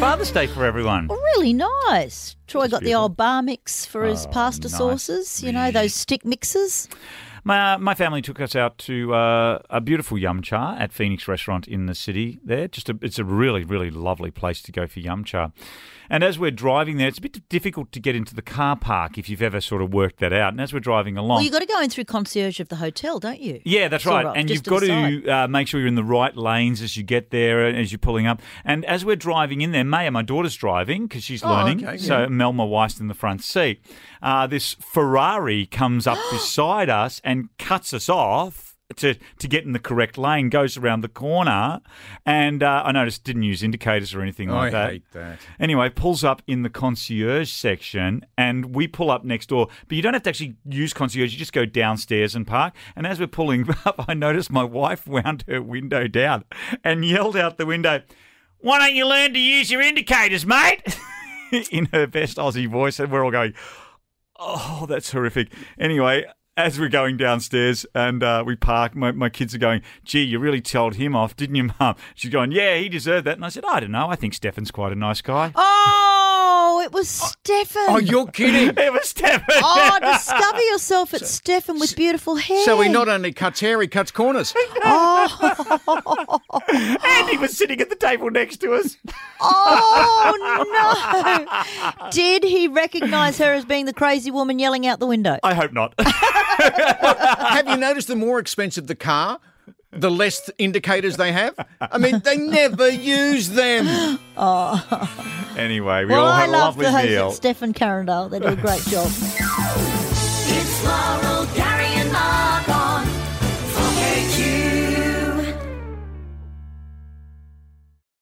Father's Day for everyone. Really nice. Troy got the old Bamix for his Oh, pasta nice. sauces. You know those stick mixes. My, my family took us out to uh, a beautiful yum cha at Phoenix Restaurant in the city there. Just a, It's a really, really lovely place to go for yum cha. And as we're driving there, it's a bit difficult to get into the car park if you've ever sort of worked that out. And as we're driving along, Well, you got to go in through concierge of the hotel, don't you? Yeah, that's right. of, and you've got to the to uh, make sure you're in the right lanes as you get there and as you're pulling up. And as we're driving in there, Maya, my daughter's driving because she's Oh, learning. okay, so Mel, my wife's in the front seat. Uh, this Ferrari comes up beside us and cuts us off. To, to get in the correct lane, goes around the corner, and uh, I noticed didn't use indicators or anything like I that. hate that. Anyway, pulls up in the concierge section, and we pull up next door. But you don't have to actually use concierge; you just go downstairs and park. And as we're pulling up, I noticed my wife wound her window down and yelled out the window, "Why don't you learn to use your indicators, mate?" in her best Aussie voice, and we're all going, "Oh, that's horrific." Anyway. As we're going downstairs and uh, we park, my, my kids are going, gee, you really told him off, didn't you, Mum? She's going, yeah, he deserved that. And I said, I don't know. I think Stefan's quite a nice guy. Oh, it was Stefan. Oh, you're kidding. It was Stefan. Oh, discover yourself at Stefan with beautiful hair. So he not only cuts hair, he cuts corners. Oh, and he was sitting at the table next to us. oh no! Did he recognise her as being the crazy woman yelling out the window? I hope not. Have you noticed the more expensive the car, the less indicators they have? I mean, they never use them. anyway, we well, all I had a love lovely the host meal. at Stefan Carindale. They do a great job. It's Laura